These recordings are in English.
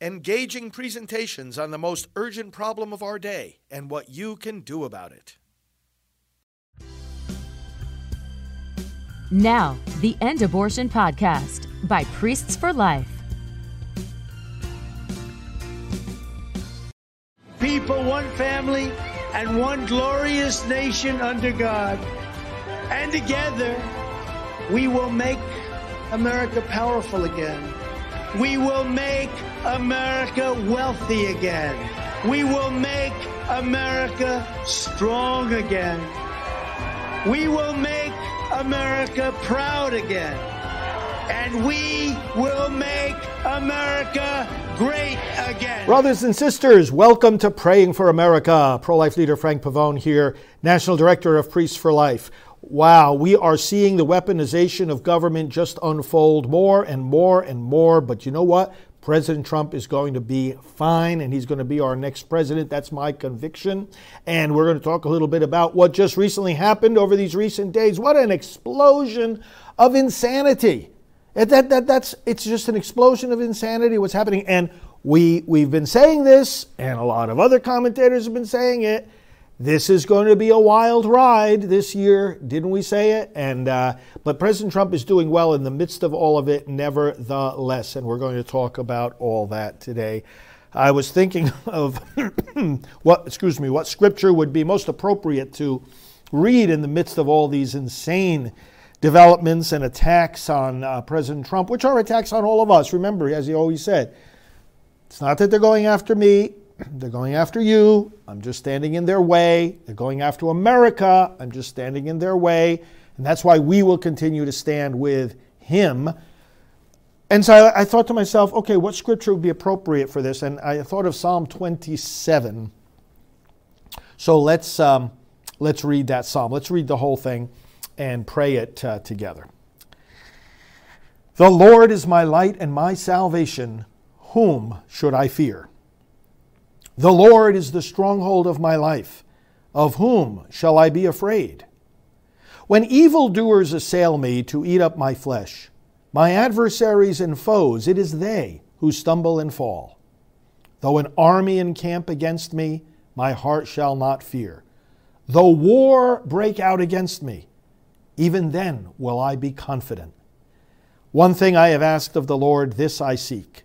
engaging presentations on the most urgent problem of our day and what you can do about it. Now, the End Abortion Podcast by Priests for Life. People, one family, and one glorious nation under God. And together, we will make America powerful again. We will make America wealthy again. We will make America strong again. We will make America proud again. And we will make America great again. Brothers and sisters, welcome to Praying for America. Pro life leader Frank Pavone here, National Director of Priests for Life. Wow, we are seeing the weaponization of government just unfold more and more and more. But you know what? President Trump is going to be fine and he's going to be our next president. That's my conviction. And we're going to talk a little bit about what just recently happened over these recent days. What an explosion of insanity. That, that, that's, it's just an explosion of insanity, what's happening. And we, we've been saying this, and a lot of other commentators have been saying it this is going to be a wild ride this year, didn't we say it? And uh, but President Trump is doing well in the midst of all of it, nevertheless, and we're going to talk about all that today. I was thinking of what, excuse me, what scripture would be most appropriate to read in the midst of all these insane developments and attacks on uh, President Trump, which are attacks on all of us. Remember, as he always said, it's not that they're going after me, they're going after you. I'm just standing in their way. They're going after America. I'm just standing in their way. And that's why we will continue to stand with him. And so I, thought to myself, okay, what scripture would be appropriate for this? And I thought of Psalm 27. So let's, um, let's read that psalm. Let's read the whole thing and pray it uh, together. The Lord is my light and my salvation. Whom should I fear? The Lord is the stronghold of my life. Of whom shall I be afraid? When evildoers assail me to eat up my flesh, my adversaries and foes, it is they who stumble and fall. Though an army encamp against me, my heart shall not fear. Though war break out against me, even then will I be confident. One thing I have asked of the Lord, this I seek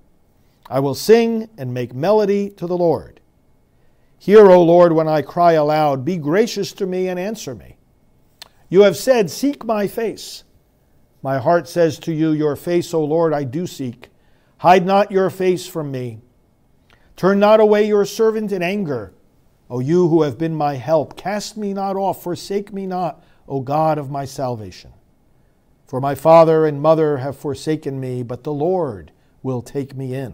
I will sing and make melody to the Lord. Hear, O Lord, when I cry aloud. Be gracious to me and answer me. You have said, Seek my face. My heart says to you, Your face, O Lord, I do seek. Hide not your face from me. Turn not away your servant in anger. O you who have been my help, cast me not off, forsake me not, O God of my salvation. For my father and mother have forsaken me, but the Lord will take me in.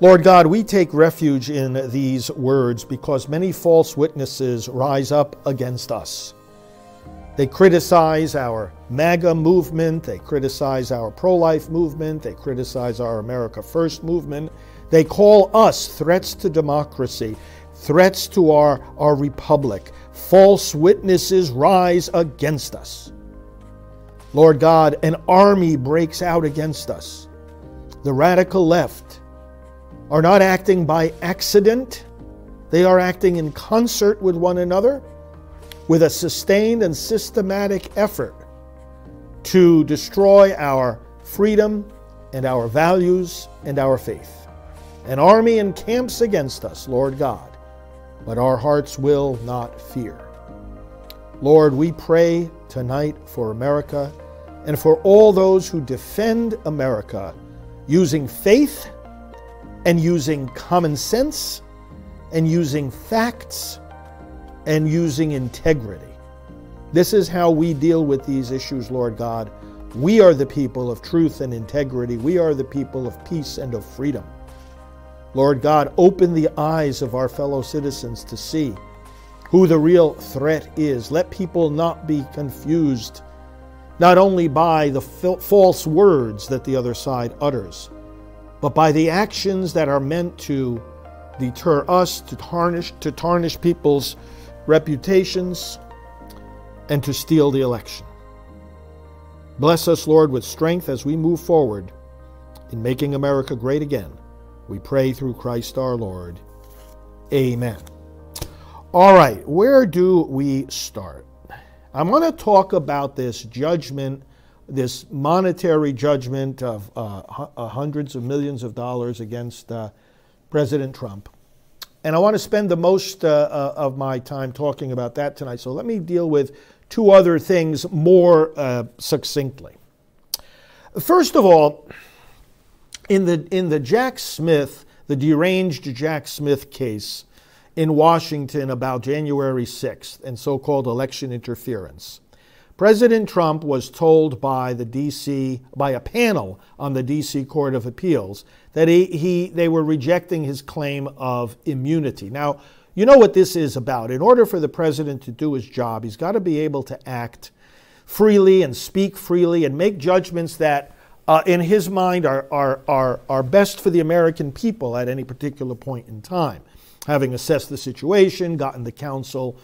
Lord God, we take refuge in these words because many false witnesses rise up against us. They criticize our MAGA movement, they criticize our pro life movement, they criticize our America First movement. They call us threats to democracy, threats to our, our republic. False witnesses rise against us. Lord God, an army breaks out against us. The radical left, are not acting by accident, they are acting in concert with one another with a sustained and systematic effort to destroy our freedom and our values and our faith. An army encamps against us, Lord God, but our hearts will not fear. Lord, we pray tonight for America and for all those who defend America using faith and using common sense and using facts and using integrity. This is how we deal with these issues, Lord God. We are the people of truth and integrity. We are the people of peace and of freedom. Lord God, open the eyes of our fellow citizens to see who the real threat is. Let people not be confused not only by the false words that the other side utters, but by the actions that are meant to deter us, to tarnish, to tarnish people's reputations, and to steal the election. Bless us, Lord, with strength as we move forward in making America great again. We pray through Christ our Lord. Amen. All right, where do we start? I'm going to talk about this judgment, this monetary judgment of uh, uh, hundreds of millions of dollars against uh, President Trump. And I want to spend the most uh, uh, of my time talking about that tonight. So let me deal with two other things more uh, succinctly. First of all, in the, in the Jack Smith, the deranged Jack Smith case, in Washington about January 6th and so called election interference. President Trump was told by the DC by a panel on the DC Court of Appeals that he, he they were rejecting his claim of immunity. Now, you know what this is about. In order for the president to do his job, he's got to be able to act freely and speak freely and make judgments that uh, in his mind are, are, are, are best for the American people at any particular point in time having assessed the situation, gotten the counsel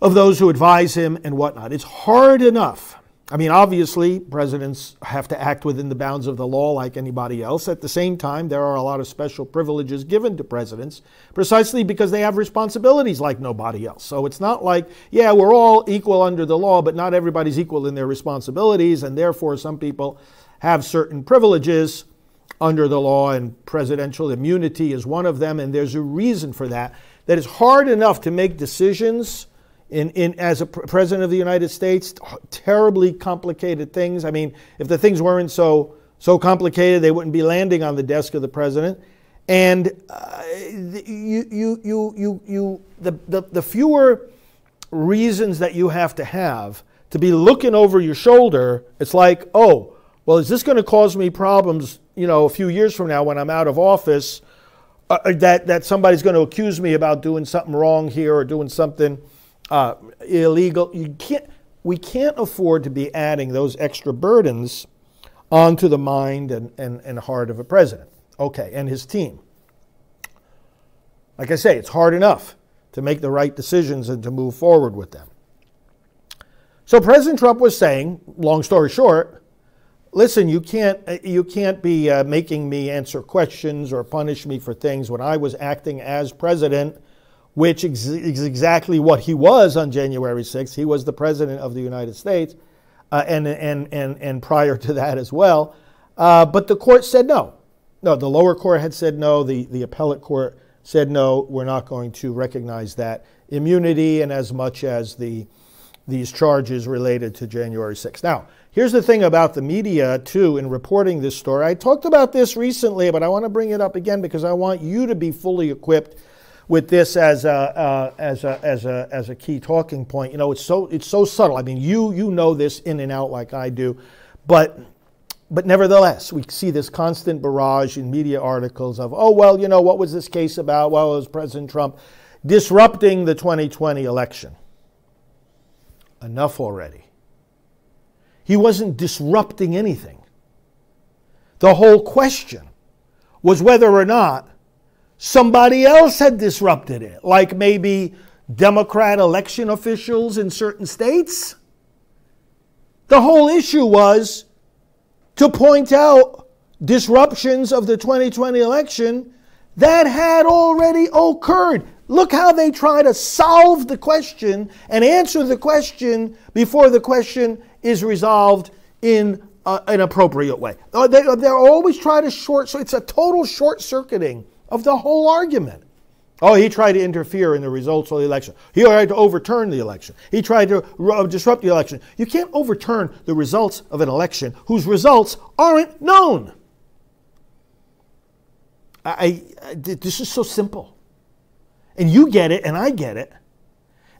of those who advise him and whatnot. It's hard enough. I mean, obviously, presidents have to act within the bounds of the law like anybody else. At the same time, there are a lot of special privileges given to presidents precisely because they have responsibilities like nobody else. So it's not like, yeah, we're all equal under the law, but not everybody's equal in their responsibilities, and therefore some people have certain privileges under the law, and presidential immunity is one of them, and there's a reason for that. That it's hard enough to make decisions in, in as a president of the United States, terribly complicated things. I mean, if the things weren't so so complicated, they wouldn't be landing on the desk of the president. And uh, you, you, you, you, you, the, the, the fewer reasons that you have to have to be looking over your shoulder, it's like, oh, well, is this going to cause me problems, you know, a few years from now when I'm out of office? Uh, uh, that, that somebody's going to accuse me about doing something wrong here or doing something uh, illegal. You can't, we can't afford to be adding those extra burdens onto the mind and, and, and heart of a president. Okay, and his team. Like I say, it's hard enough to make the right decisions and to move forward with them. So President Trump was saying, long story short, listen, you can't, uh, you can't be uh, making me answer questions or punish me for things when I was acting as president, which is exactly what he was on January 6th. He was the president of the United States, uh, and, and, and, and prior to that as well. Uh, but the court said no. No, the lower court had said no. The, the appellate court said no, we're not going to recognize that immunity and as much as the, these charges related to January 6th. Now, Here's the thing about the media, too, in reporting this story. I talked about this recently, but I want to bring it up again because I want you to be fully equipped with this as a, uh, as a, as a, as a key talking point. You know, it's so, it's so subtle. I mean, you, you know this in and out like I do, but, but nevertheless, we see this constant barrage in media articles of, oh, well, you know, what was this case about? Well, it was President Trump disrupting the 2020 election. Enough already. He wasn't disrupting anything. The whole question was whether or not somebody else had disrupted it, like maybe Democrat election officials in certain states. The whole issue was to point out disruptions of the 2020 election that had already occurred. Look how they try to solve the question and answer the question before the question is resolved in uh, an appropriate way. Uh, they're always trying to short, so it's a total short circuiting of the whole argument. Oh, he tried to interfere in the results of the election. He tried to overturn the election. He tried to uh, disrupt the election. You can't overturn the results of an election whose results aren't known. I, I, this is so simple. And you get it, and I get it.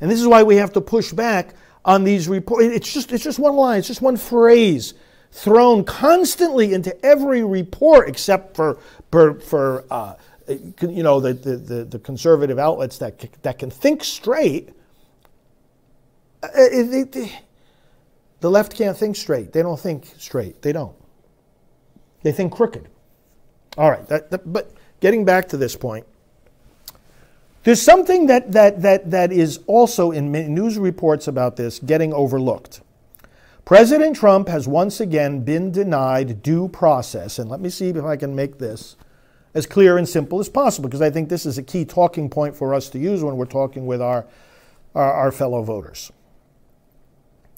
And this is why we have to push back on these reports. It's just, it's just one line, it's just one phrase thrown constantly into every report except for, for, for uh, you know, the, the, the, conservative outlets that, that can think straight. Uh, it, the left can't think straight. They don't think straight. They don't. They think crooked. All right, that, that, but getting back to this point, there's something that, that, that, that is also in news reports about this getting overlooked. President Trump has once again been denied due process. And let me see if I can make this as clear and simple as possible, because I think this is a key talking point for us to use when we're talking with our, our, our fellow voters.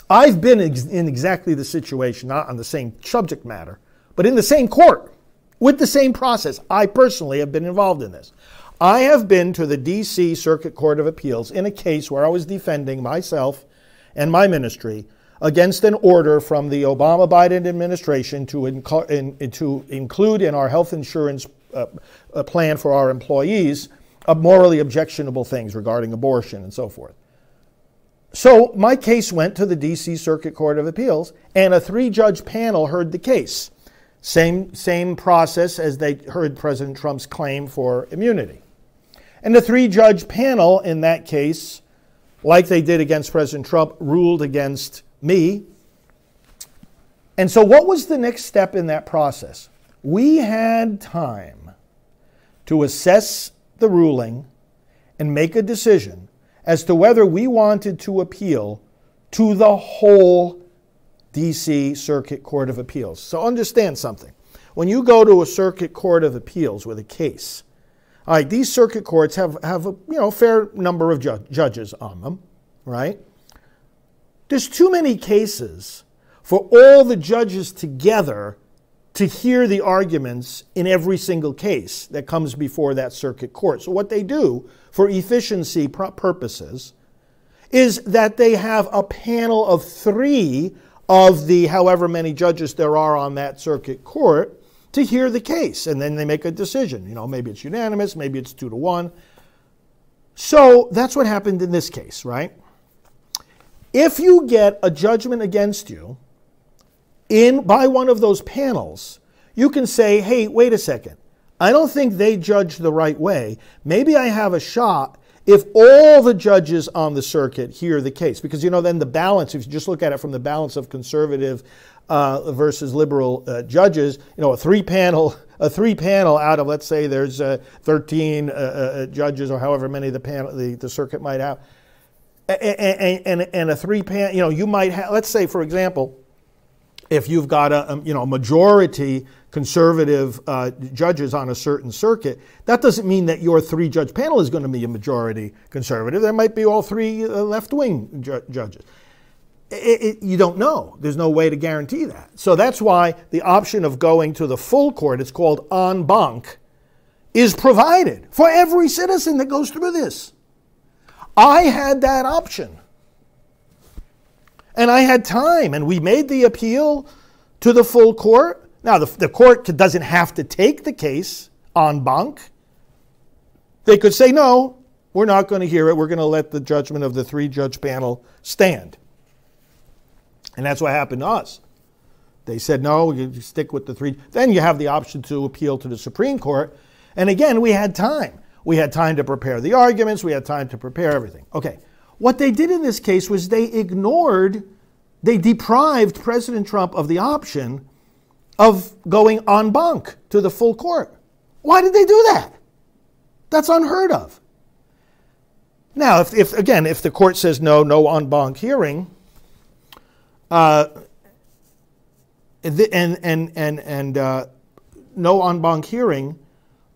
I've been ex- in exactly the situation, not on the same subject matter, but in the same court with the same process. I personally have been involved in this. I have been to the D.C. Circuit Court of Appeals in a case where I was defending myself and my ministry against an order from the Obama Biden administration to, inc- in, to include in our health insurance uh, plan for our employees of morally objectionable things regarding abortion and so forth. So my case went to the D.C. Circuit Court of Appeals, and a three judge panel heard the case. Same, same process as they heard President Trump's claim for immunity. And the three judge panel in that case, like they did against President Trump, ruled against me. And so, what was the next step in that process? We had time to assess the ruling and make a decision as to whether we wanted to appeal to the whole DC Circuit Court of Appeals. So understand something. When you go to a Circuit Court of Appeals with a case, all right, these circuit courts have, have a you know, fair number of ju- judges on them, right? There's too many cases for all the judges together to hear the arguments in every single case that comes before that circuit court. So, what they do for efficiency purposes is that they have a panel of three of the however many judges there are on that circuit court to hear the case. And then they make a decision. You know, maybe it's unanimous, maybe it's two to one. So that's what happened in this case, right? If you get a judgment against you in by one of those panels, you can say, hey, wait a second. I don't think they judged the right way. Maybe I have a shot if all the judges on the circuit hear the case, because you know, then the balance, if you just look at it from the balance of conservative uh, versus liberal uh, judges, you know, a three panel, a three panel out of let's say there's uh, 13 uh, uh, judges or however many the panel, the, the circuit might have, and, and, and a three panel, you know, you might have, let's say for example, if you've got a, a you know majority conservative uh, judges on a certain circuit, that doesn't mean that your three judge panel is going to be a majority conservative. There might be all three uh, left wing ju- judges. It, it, you don't know. There's no way to guarantee that. So that's why the option of going to the full court, it's called en banc, is provided for every citizen that goes through this. I had that option. And I had time, and we made the appeal to the full court. Now, the, the court doesn't have to take the case en banc. They could say, no, we're not going to hear it. We're going to let the judgment of the three judge panel stand. And that's what happened to us. They said, no, you stick with the three. Then you have the option to appeal to the Supreme Court. And again, we had time. We had time to prepare the arguments, we had time to prepare everything. Okay. What they did in this case was they ignored, they deprived President Trump of the option of going en banc to the full court. Why did they do that? That's unheard of. Now, if, if again, if the court says no, no en banc hearing, uh, and and and and uh, no en banc hearing,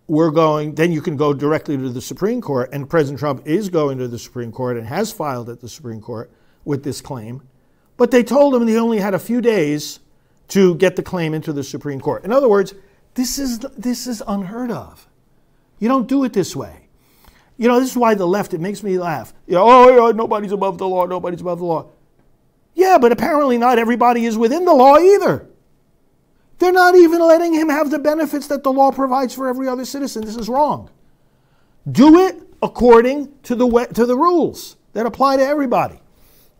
we're going. Then you can go directly to the Supreme Court, and President Trump is going to the Supreme Court and has filed at the Supreme Court with this claim. But they told him he only had a few days to get the claim into the Supreme Court. In other words, this is, this is unheard of. You don't do it this way. You know, this is why the left, it makes me laugh. You know, oh, nobody's above the law, nobody's above the law. Yeah, but apparently not everybody is within the law either. They're not even letting him have the benefits that the law provides for every other citizen. This is wrong. Do it according to the, to the rules that apply to everybody.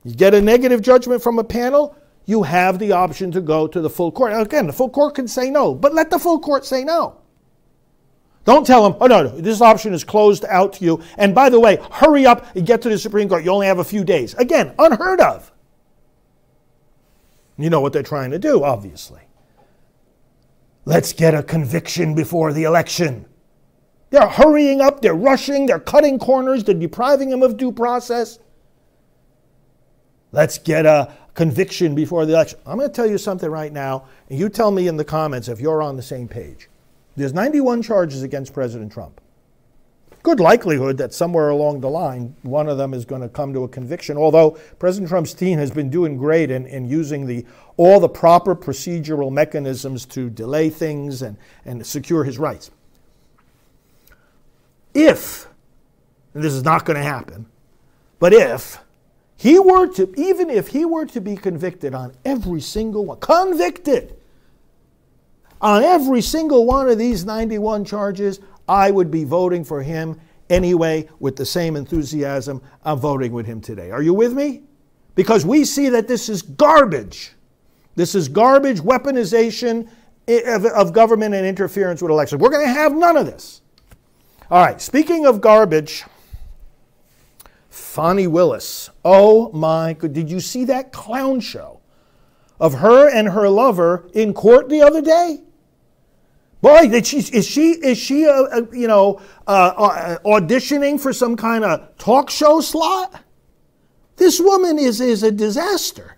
You get a negative judgment from a panel, you have the option to go to the full court. Again, the full court can say no, but let the full court say no. Don't tell them, oh no, no, this option is closed out to you. And by the way, hurry up and get to the Supreme Court. You only have a few days. Again, unheard of. You know what they're trying to do, obviously. Let's get a conviction before the election. They're hurrying up, they're rushing, they're cutting corners, they're depriving him of due process. Let's get a conviction before the election. I'm going to tell you something right now, and you tell me in the comments if you're on the same page. There's 91 charges against President Trump. Good likelihood that somewhere along the line, one of them is going to come to a conviction, although President Trump's team has been doing great in, in using the, all the proper procedural mechanisms to delay things and, and secure his rights. If, this is not going to happen, but if he were to, even if he were to be convicted on every single one, convicted on every single one of these 91 charges, I would be voting for him anyway with the same enthusiasm I'm voting with him today. Are you with me? Because we see that this is garbage. This is garbage weaponization of government and interference with elections. We're going to have none of this. All right, speaking of garbage, Fani Willis. Oh my god, did you see that clown show of her and her lover in court the other day? Boy, is she is she is she uh, uh, you know uh, uh, auditioning for some kind of talk show slot? This woman is is a disaster.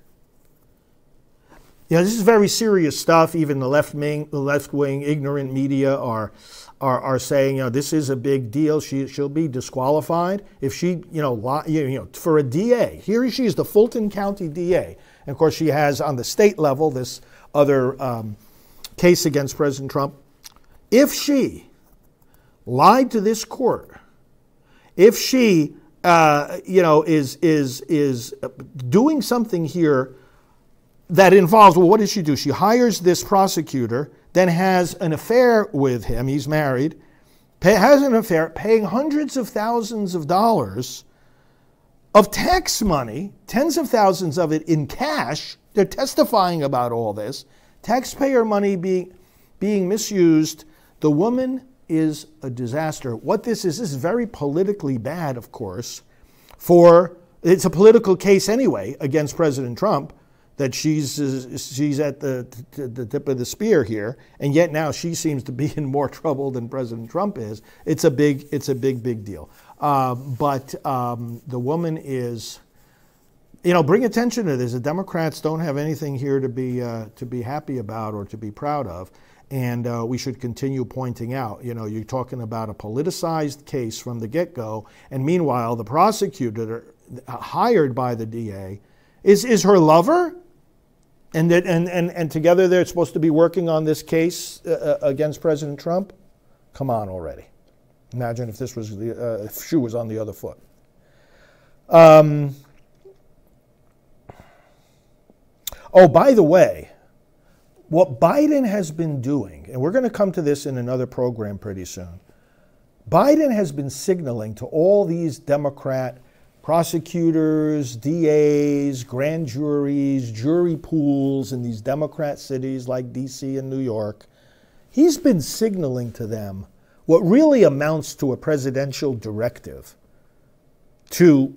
You know, this is very serious stuff. Even the left wing, left wing, ignorant media are are, are saying, you know, this is a big deal. She, she'll be disqualified if she, you know, you know, for a DA. Here she is, the Fulton County DA. And of course, she has on the state level this other um, case against President Trump. If she lied to this court, if she, uh, you know, is is is doing something here that involves, well, what does she do? She hires this prosecutor then has an affair with him, he's married, pay, has an affair, paying hundreds of thousands of dollars of tax money, tens of thousands of it in cash. They're testifying about all this. Taxpayer money being, being misused. The woman is a disaster. What this is, this is very politically bad, of course, for it's a political case anyway against President Trump that she's she's at the, the tip of the spear here, and yet now she seems to be in more trouble than President Trump is. It's a big it's a big big deal. Uh, but um, the woman is, you know, bring attention to this. The Democrats don't have anything here to be uh, to be happy about or to be proud of. And uh, we should continue pointing out, you know, you're talking about a politicized case from the get go. And meanwhile, the prosecutor hired by the DA is, is her lover and, that, and, and, and together they're supposed to be working on this case uh, uh, against President Trump? Come on already. Imagine if this was the uh, if shoe was on the other foot. Um, oh, by the way, what Biden has been doing, and we're going to come to this in another program pretty soon. Biden has been signaling to all these Democrat prosecutors, DAs, grand juries, jury pools in these Democrat cities like DC and New York, he's been signaling to them what really amounts to a presidential directive to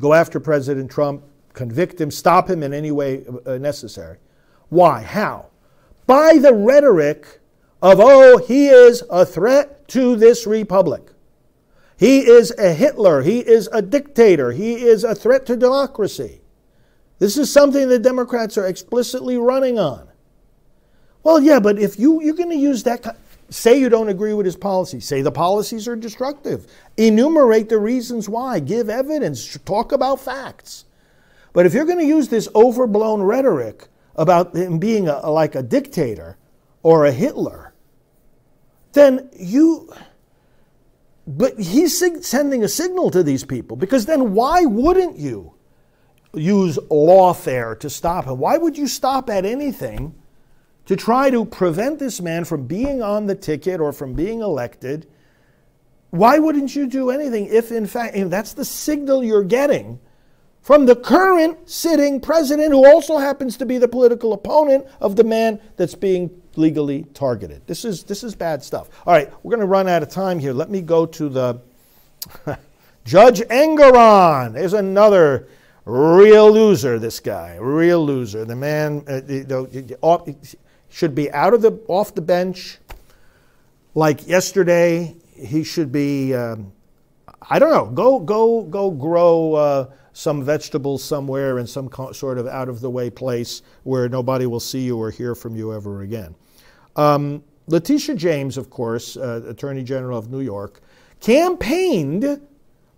go after President Trump, convict him, stop him in any way necessary. Why? How? By the rhetoric of, oh, he is a threat to this republic. He is a Hitler. He is a dictator. He is a threat to democracy. This is something the Democrats are explicitly running on. Well, yeah, but if you, you're going to use that, say you don't agree with his policies, say the policies are destructive, enumerate the reasons why, give evidence, talk about facts. But if you're going to use this overblown rhetoric about him being a, like a dictator or a Hitler, then you. But he's sending a signal to these people because then why wouldn't you use lawfare to stop him? Why would you stop at anything to try to prevent this man from being on the ticket or from being elected? Why wouldn't you do anything if, in fact, that's the signal you're getting from the current sitting president, who also happens to be the political opponent of the man that's being legally targeted? This is, this is bad stuff. All right, we're going to run out of time here. Let me go to the Judge Engoron. There's another real loser, this guy, real loser. The man uh, should be out of the, off the bench like yesterday he should be. Um, I don't know. Go go go grow uh, some vegetables somewhere in some sort of out of the way place where nobody will see you or hear from you ever again. Um, Letitia James, of course, uh, Attorney General of New York, campaigned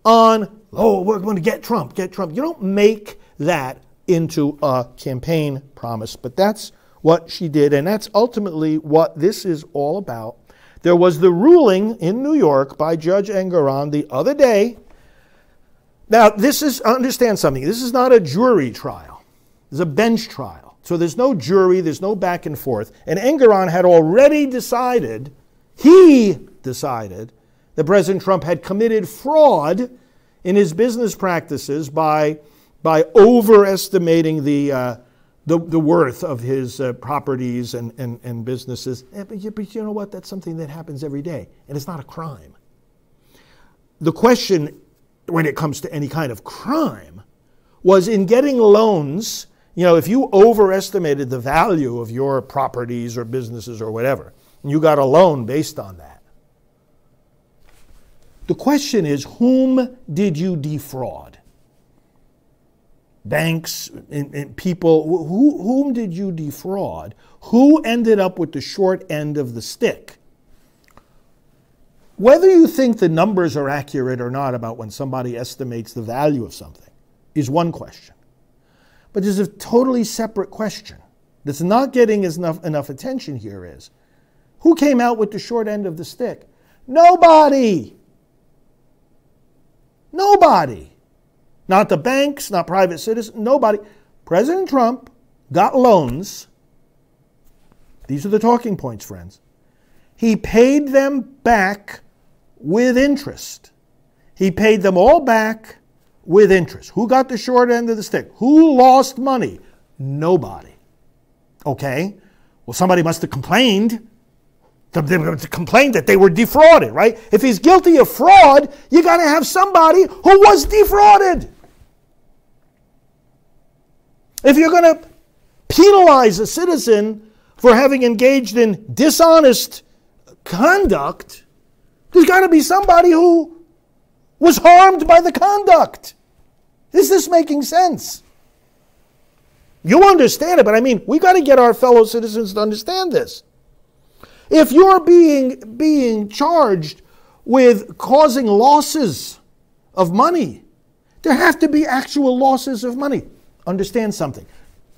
on, oh, we're going to get Trump, get Trump. You don't make that into a campaign promise, but that's what she did, and that's ultimately what this is all about. There was the ruling in New York by Judge Engoron the other day. Now, this is, understand something, this is not a jury trial, it's a bench trial. So there's no jury, there's no back and forth. And Engoron had already decided, he decided, that President Trump had committed fraud in his business practices by, by overestimating the, uh, the, the worth of his uh, properties and, and, and businesses. Eh, but but you know what? That's something that happens every day, and it's not a crime. The question when it comes to any kind of crime was in getting loans, you know, if you overestimated the value of your properties or businesses or whatever, and you got a loan based on that. The question is, whom did you defraud? banks and, people. Who, whom did you defraud? Who ended up with the short end of the stick? Whether you think the numbers are accurate or not about when somebody estimates the value of something is one question. But there's a totally separate question that's not getting enough, enough attention here is who came out with the short end of the stick? Nobody. Nobody. Not the banks, not private citizens, nobody. President Trump got loans. These are the talking points, friends. He paid them back with interest. He paid them all back with interest. Who got the short end of the stick? Who lost money? Nobody. Okay? Well, somebody must have complained to, complain that they were defrauded, right? If he's guilty of fraud, you got to have somebody who was defrauded. If you're going to penalize a citizen for having engaged in dishonest conduct, there's got to be somebody who was harmed by the conduct. Is this making sense? You understand it, but I mean, we got to get our fellow citizens to understand this. If you're being, being charged with causing losses of money, there have to be actual losses of money understand something.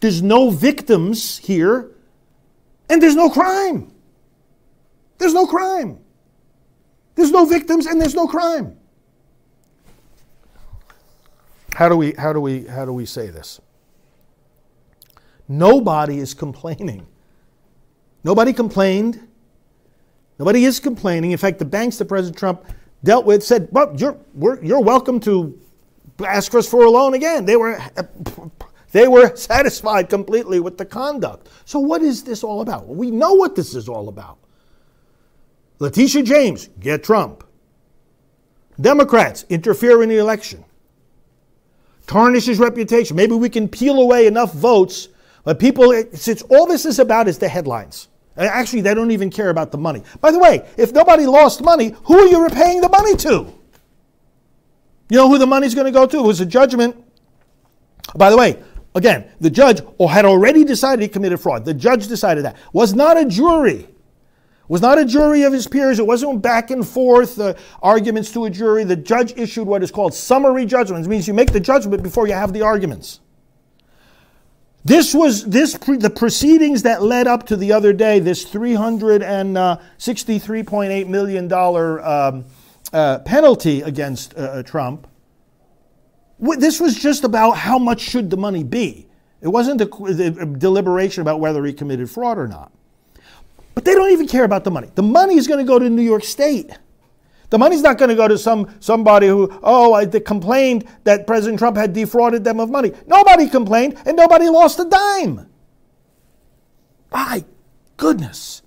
There's no victims here, and there's no crime. There's no crime. There's no victims, and there's no crime. How do we, how do we, how do we say this? Nobody is complaining. Nobody complained. Nobody is complaining. In fact, the banks that President Trump dealt with said, well, you're, you're welcome to ask us for a loan again. They were, they were satisfied completely with the conduct. So, what is this all about? Well, we know what this is all about. Letitia James, get Trump. Democrats, interfere in the election. Tarnish his reputation. Maybe we can peel away enough votes. But people, since all this is about is the headlines. Actually, they don't even care about the money. By the way, if nobody lost money, who are you repaying the money to? You know who the money's going to go to? It was a judgment. By the way, again, the judge had already decided he committed fraud. The judge decided that. Was not a jury. Was not a jury of his peers. It wasn't back and forth uh, arguments to a jury. The judge issued what is called summary judgment. It means you make the judgment before you have the arguments. This was this the proceedings that led up to the other day. This three hundred and sixty-three point eight million dollar um, uh, penalty against uh, uh Trump. This was just about how much should the money be. It wasn't a, a deliberation about whether he committed fraud or not. But they don't even care about the money. The money is going to go to New York State. The money's not going to go to some somebody who, oh, I, complained that President Trump had defrauded them of money. Nobody complained, and nobody lost a dime. My goodness.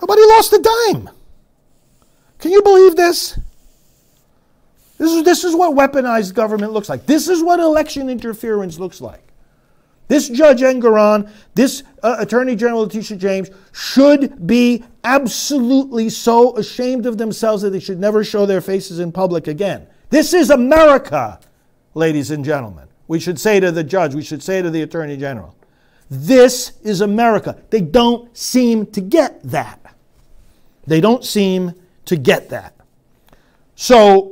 Nobody lost a dime. Can you believe this? This is, this is what weaponized government looks like. This is what election interference looks like. This Judge Engoron, this uh, Attorney General Letitia James should be absolutely so ashamed of themselves that they should never show their faces in public again. This is America, ladies and gentlemen. We should say to the judge, we should say to the Attorney General, this is America. They don't seem to get that. They don't seem to get that. So,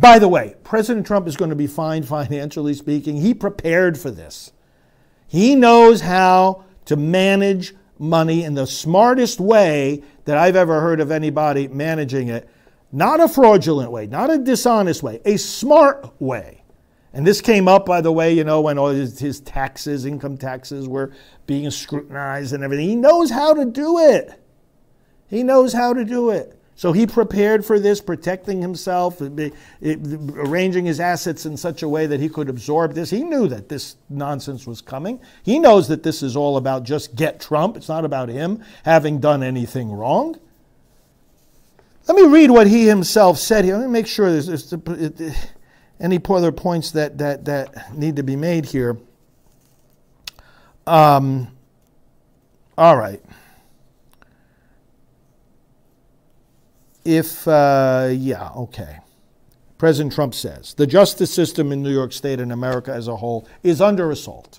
by the way, President Trump is going to be fine financially speaking. He prepared for this. He knows how to manage money in the smartest way that I've ever heard of anybody managing it. Not a fraudulent way, not a dishonest way, a smart way. And this came up, by the way, you know, when all his, his taxes, income taxes were being scrutinized and everything. He knows how to do it. He knows how to do it. So he prepared for this, protecting himself, arranging his assets in such a way that he could absorb this. He knew that this nonsense was coming. He knows that this is all about just get Trump. It's not about him having done anything wrong. Let me read what he himself said here. Let me make sure there's, there's any other points that, that, that need to be made here. Um, all right. If, uh, yeah, okay. President Trump says the justice system in New York State and America as a whole is under assault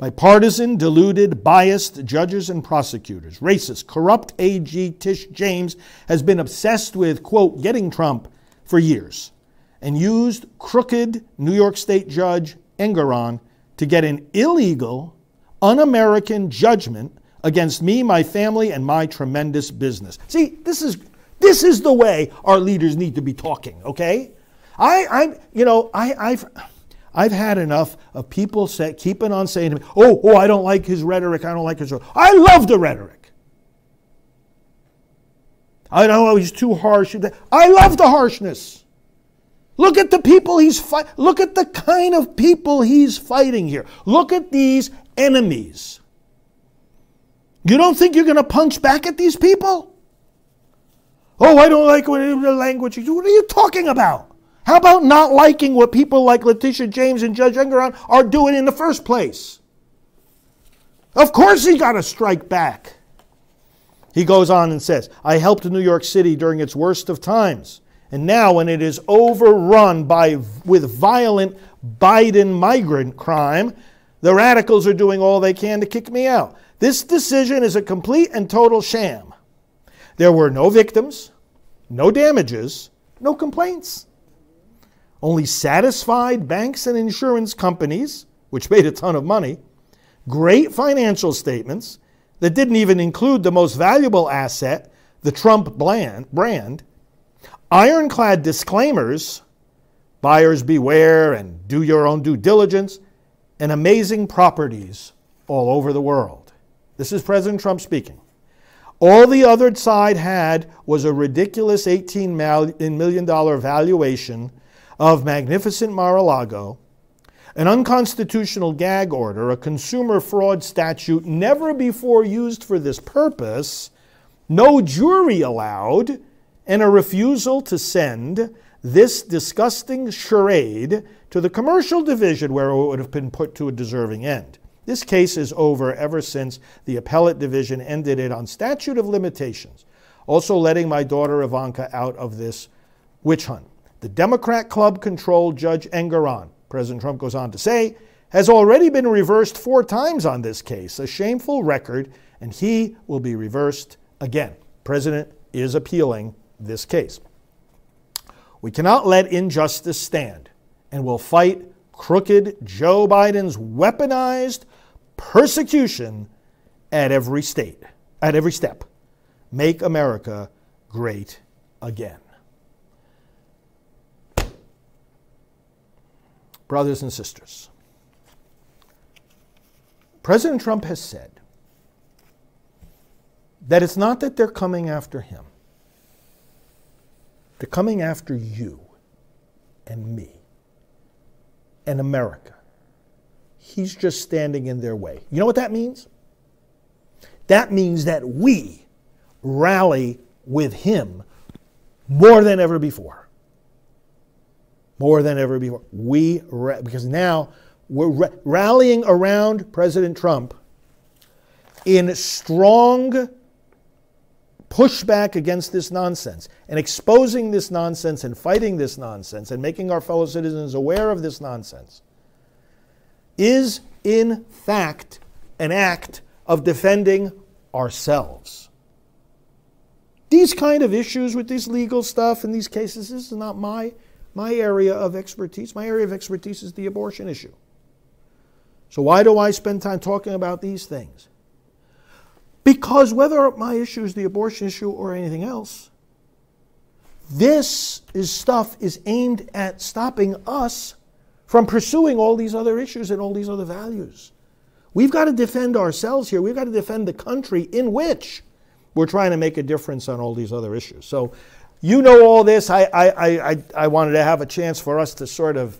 by partisan, deluded, biased judges and prosecutors. Racist, corrupt AG Tish James has been obsessed with, quote, getting Trump for years and used crooked New York State Judge Engoron to get an illegal, un American judgment against me, my family, and my tremendous business. See, this is this is the way our leaders need to be talking, okay? I, I'm, you know, I, I've, I've had enough of people say, keeping on saying to me, oh, oh, I don't like his rhetoric, I don't like his rhetoric. I love the rhetoric. I don't know he's too harsh. I love the harshness. Look at the people he's fight. Look at the kind of people he's fighting here. Look at these enemies. You don't think you're going to punch back at these people? Oh, I don't like the language. What are you talking about? How about not liking what people like Letitia James and Judge Engoron are doing in the first place? Of course he got to strike back. He goes on and says, I helped New York City during its worst of times. And now, when it is overrun by, with violent Biden migrant crime, the radicals are doing all they can to kick me out. This decision is a complete and total sham. There were no victims, no damages, no complaints. Only satisfied banks and insurance companies, which made a ton of money, great financial statements that didn't even include the most valuable asset, the Trump brand, ironclad disclaimers, buyers beware and do your own due diligence, and amazing properties all over the world. This is President Trump speaking. All the other side had was a ridiculous $18 million valuation of magnificent Mar a Lago, an unconstitutional gag order, a consumer fraud statute never before used for this purpose, no jury allowed, and a refusal to send this disgusting charade to the commercial division where it would have been put to a deserving end. This case is over ever since the appellate division ended it on statute of limitations, also letting my daughter Ivanka out of this witch hunt. The Democrat club controlled Judge Engoron, President Trump goes on to say, has already been reversed four times on this case, a shameful record, and he will be reversed again. President is appealing this case. We cannot let injustice stand. and will fight crooked Joe Biden's weaponized persecution at every state, at every step. Make America great again. Brothers and sisters, President Trump has said that it's not that they're coming after him, they're coming after you and me and America. He's just standing in their way. You know what that means? That means that we rally with him more than ever before. More than ever before. We, because now we're rallying around President Trump in strong pushback against this nonsense and exposing this nonsense and fighting this nonsense and making our fellow citizens aware of this nonsense is, in fact, an act of defending ourselves. These kind of issues with this legal stuff and these cases, this is not my, my area of expertise. My area of expertise is the abortion issue. So, why do I spend time talking about these things? Because whether my issue is the abortion issue or anything else, this is stuff is aimed at stopping us from pursuing all these other issues and all these other values. We've got to defend ourselves here. We've got to defend the country in which we're trying to make a difference on all these other issues. So, you know all this. I, I, I, I wanted to have a chance for us to sort of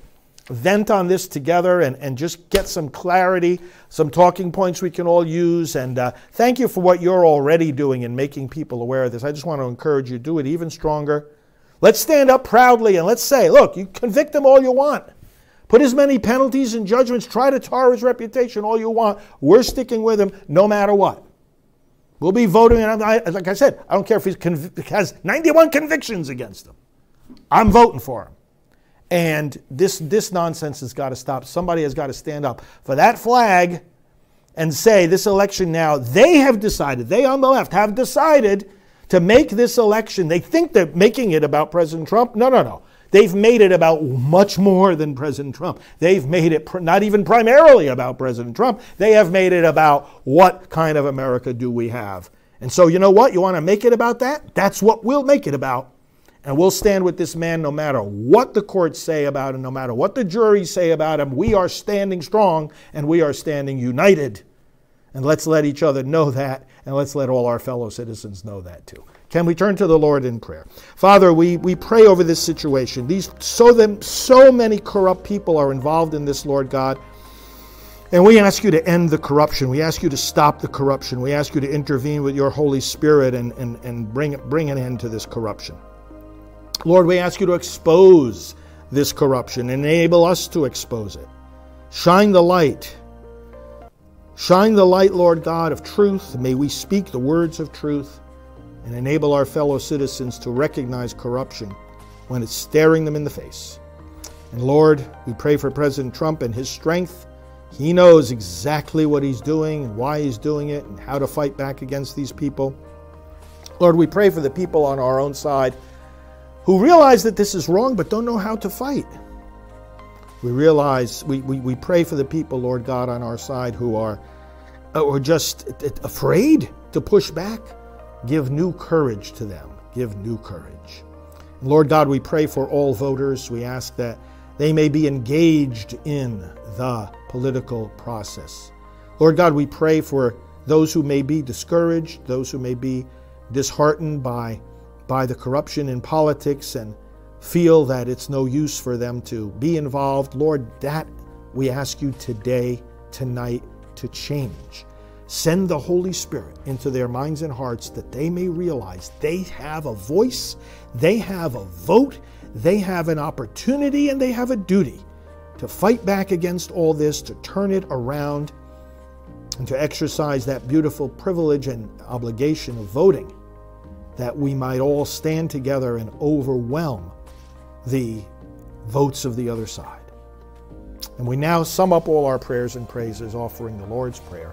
vent on this together and, and just get some clarity, some talking points we can all use. And uh, thank you for what you're already doing in making people aware of this. I just want to encourage you to do it even stronger. Let's stand up proudly and let's say, look, you convict them all you want. Put as many penalties and judgments, try to tar his reputation all you want. We're sticking with him no matter what. We'll be voting, and I, like I said, I don't care if he conv- has 91 convictions against him. I'm voting for him. And this, this nonsense has got to stop. Somebody has got to stand up for that flag and say this election now, they have decided, they on the left have decided to make this election. They think they're making it about President Trump. No, no, no. They've made it about much more than President Trump. They've made it pr- not even primarily about President Trump. They have made it about what kind of America do we have. And so, you know what? You want to make it about that? That's what we'll make it about. And we'll stand with this man no matter what the courts say about him, no matter what the juries say about him. We are standing strong and we are standing united. And let's let each other know that, and let's let all our fellow citizens know that too. Can we turn to the Lord in prayer? Father, we, we pray over this situation. These so them so many corrupt people are involved in this, Lord God. And we ask you to end the corruption. We ask you to stop the corruption. We ask you to intervene with your Holy Spirit and, and, and bring, bring an end to this corruption. Lord, we ask you to expose this corruption, enable us to expose it. Shine the light. Shine the light, Lord God, of truth. May we speak the words of truth and enable our fellow citizens to recognize corruption when it's staring them in the face. And Lord, we pray for President Trump and his strength. He knows exactly what he's doing and why he's doing it and how to fight back against these people. Lord, we pray for the people on our own side who realize that this is wrong but don't know how to fight. We realize, we, we, we pray for the people, Lord God, on our side who are, uh, just afraid to push back. Give new courage to them. Give new courage. Lord God, we pray for all voters. We ask that they may be engaged in the political process. Lord God, we pray for those who may be discouraged, those who may be disheartened by by the corruption in politics and feel that it's no use for them to be involved. Lord, that we ask you today, tonight, to change. Send the Holy Spirit into their minds and hearts that they may realize they have a voice, they have a vote, they have an opportunity, and they have a duty to fight back against all this, to turn it around, and to exercise that beautiful privilege and obligation of voting that we might all stand together and overwhelm the votes of the other side. And we now sum up all our prayers and praises, offering the Lord's Prayer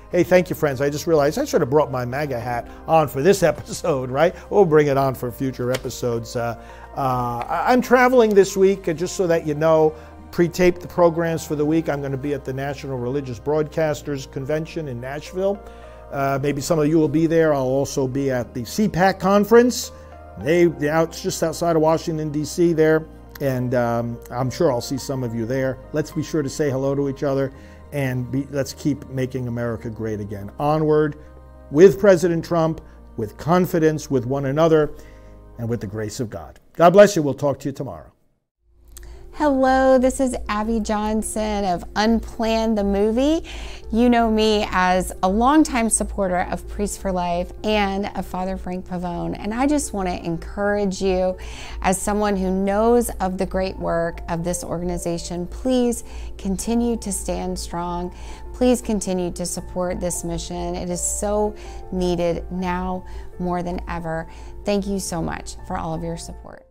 Hey, thank you, friends. I just realized I should have brought my MAGA hat on for this episode, right? We'll bring it on for future episodes. Uh, uh, I'm traveling this week, uh, just so that you know. Pre taped the programs for the week. I'm going to be at the National Religious Broadcasters Convention in Nashville. Uh, maybe some of you will be there. I'll also be at the CPAC conference. They, they're out just outside of Washington, D.C. there. And um, I'm sure I'll see some of you there. Let's be sure to say hello to each other and be, let's keep making America great again. Onward with President Trump, with confidence, with one another, and with the grace of God. God bless you. We'll talk to you tomorrow. Hello, this is Abby Johnson of Unplanned the Movie. You know me as a longtime supporter of Priests for Life and of Father Frank Pavone, and I just want to encourage you as someone who knows of the great work of this organization, please continue to stand strong. Please continue to support this mission. It is so needed now more than ever. Thank you so much for all of your support.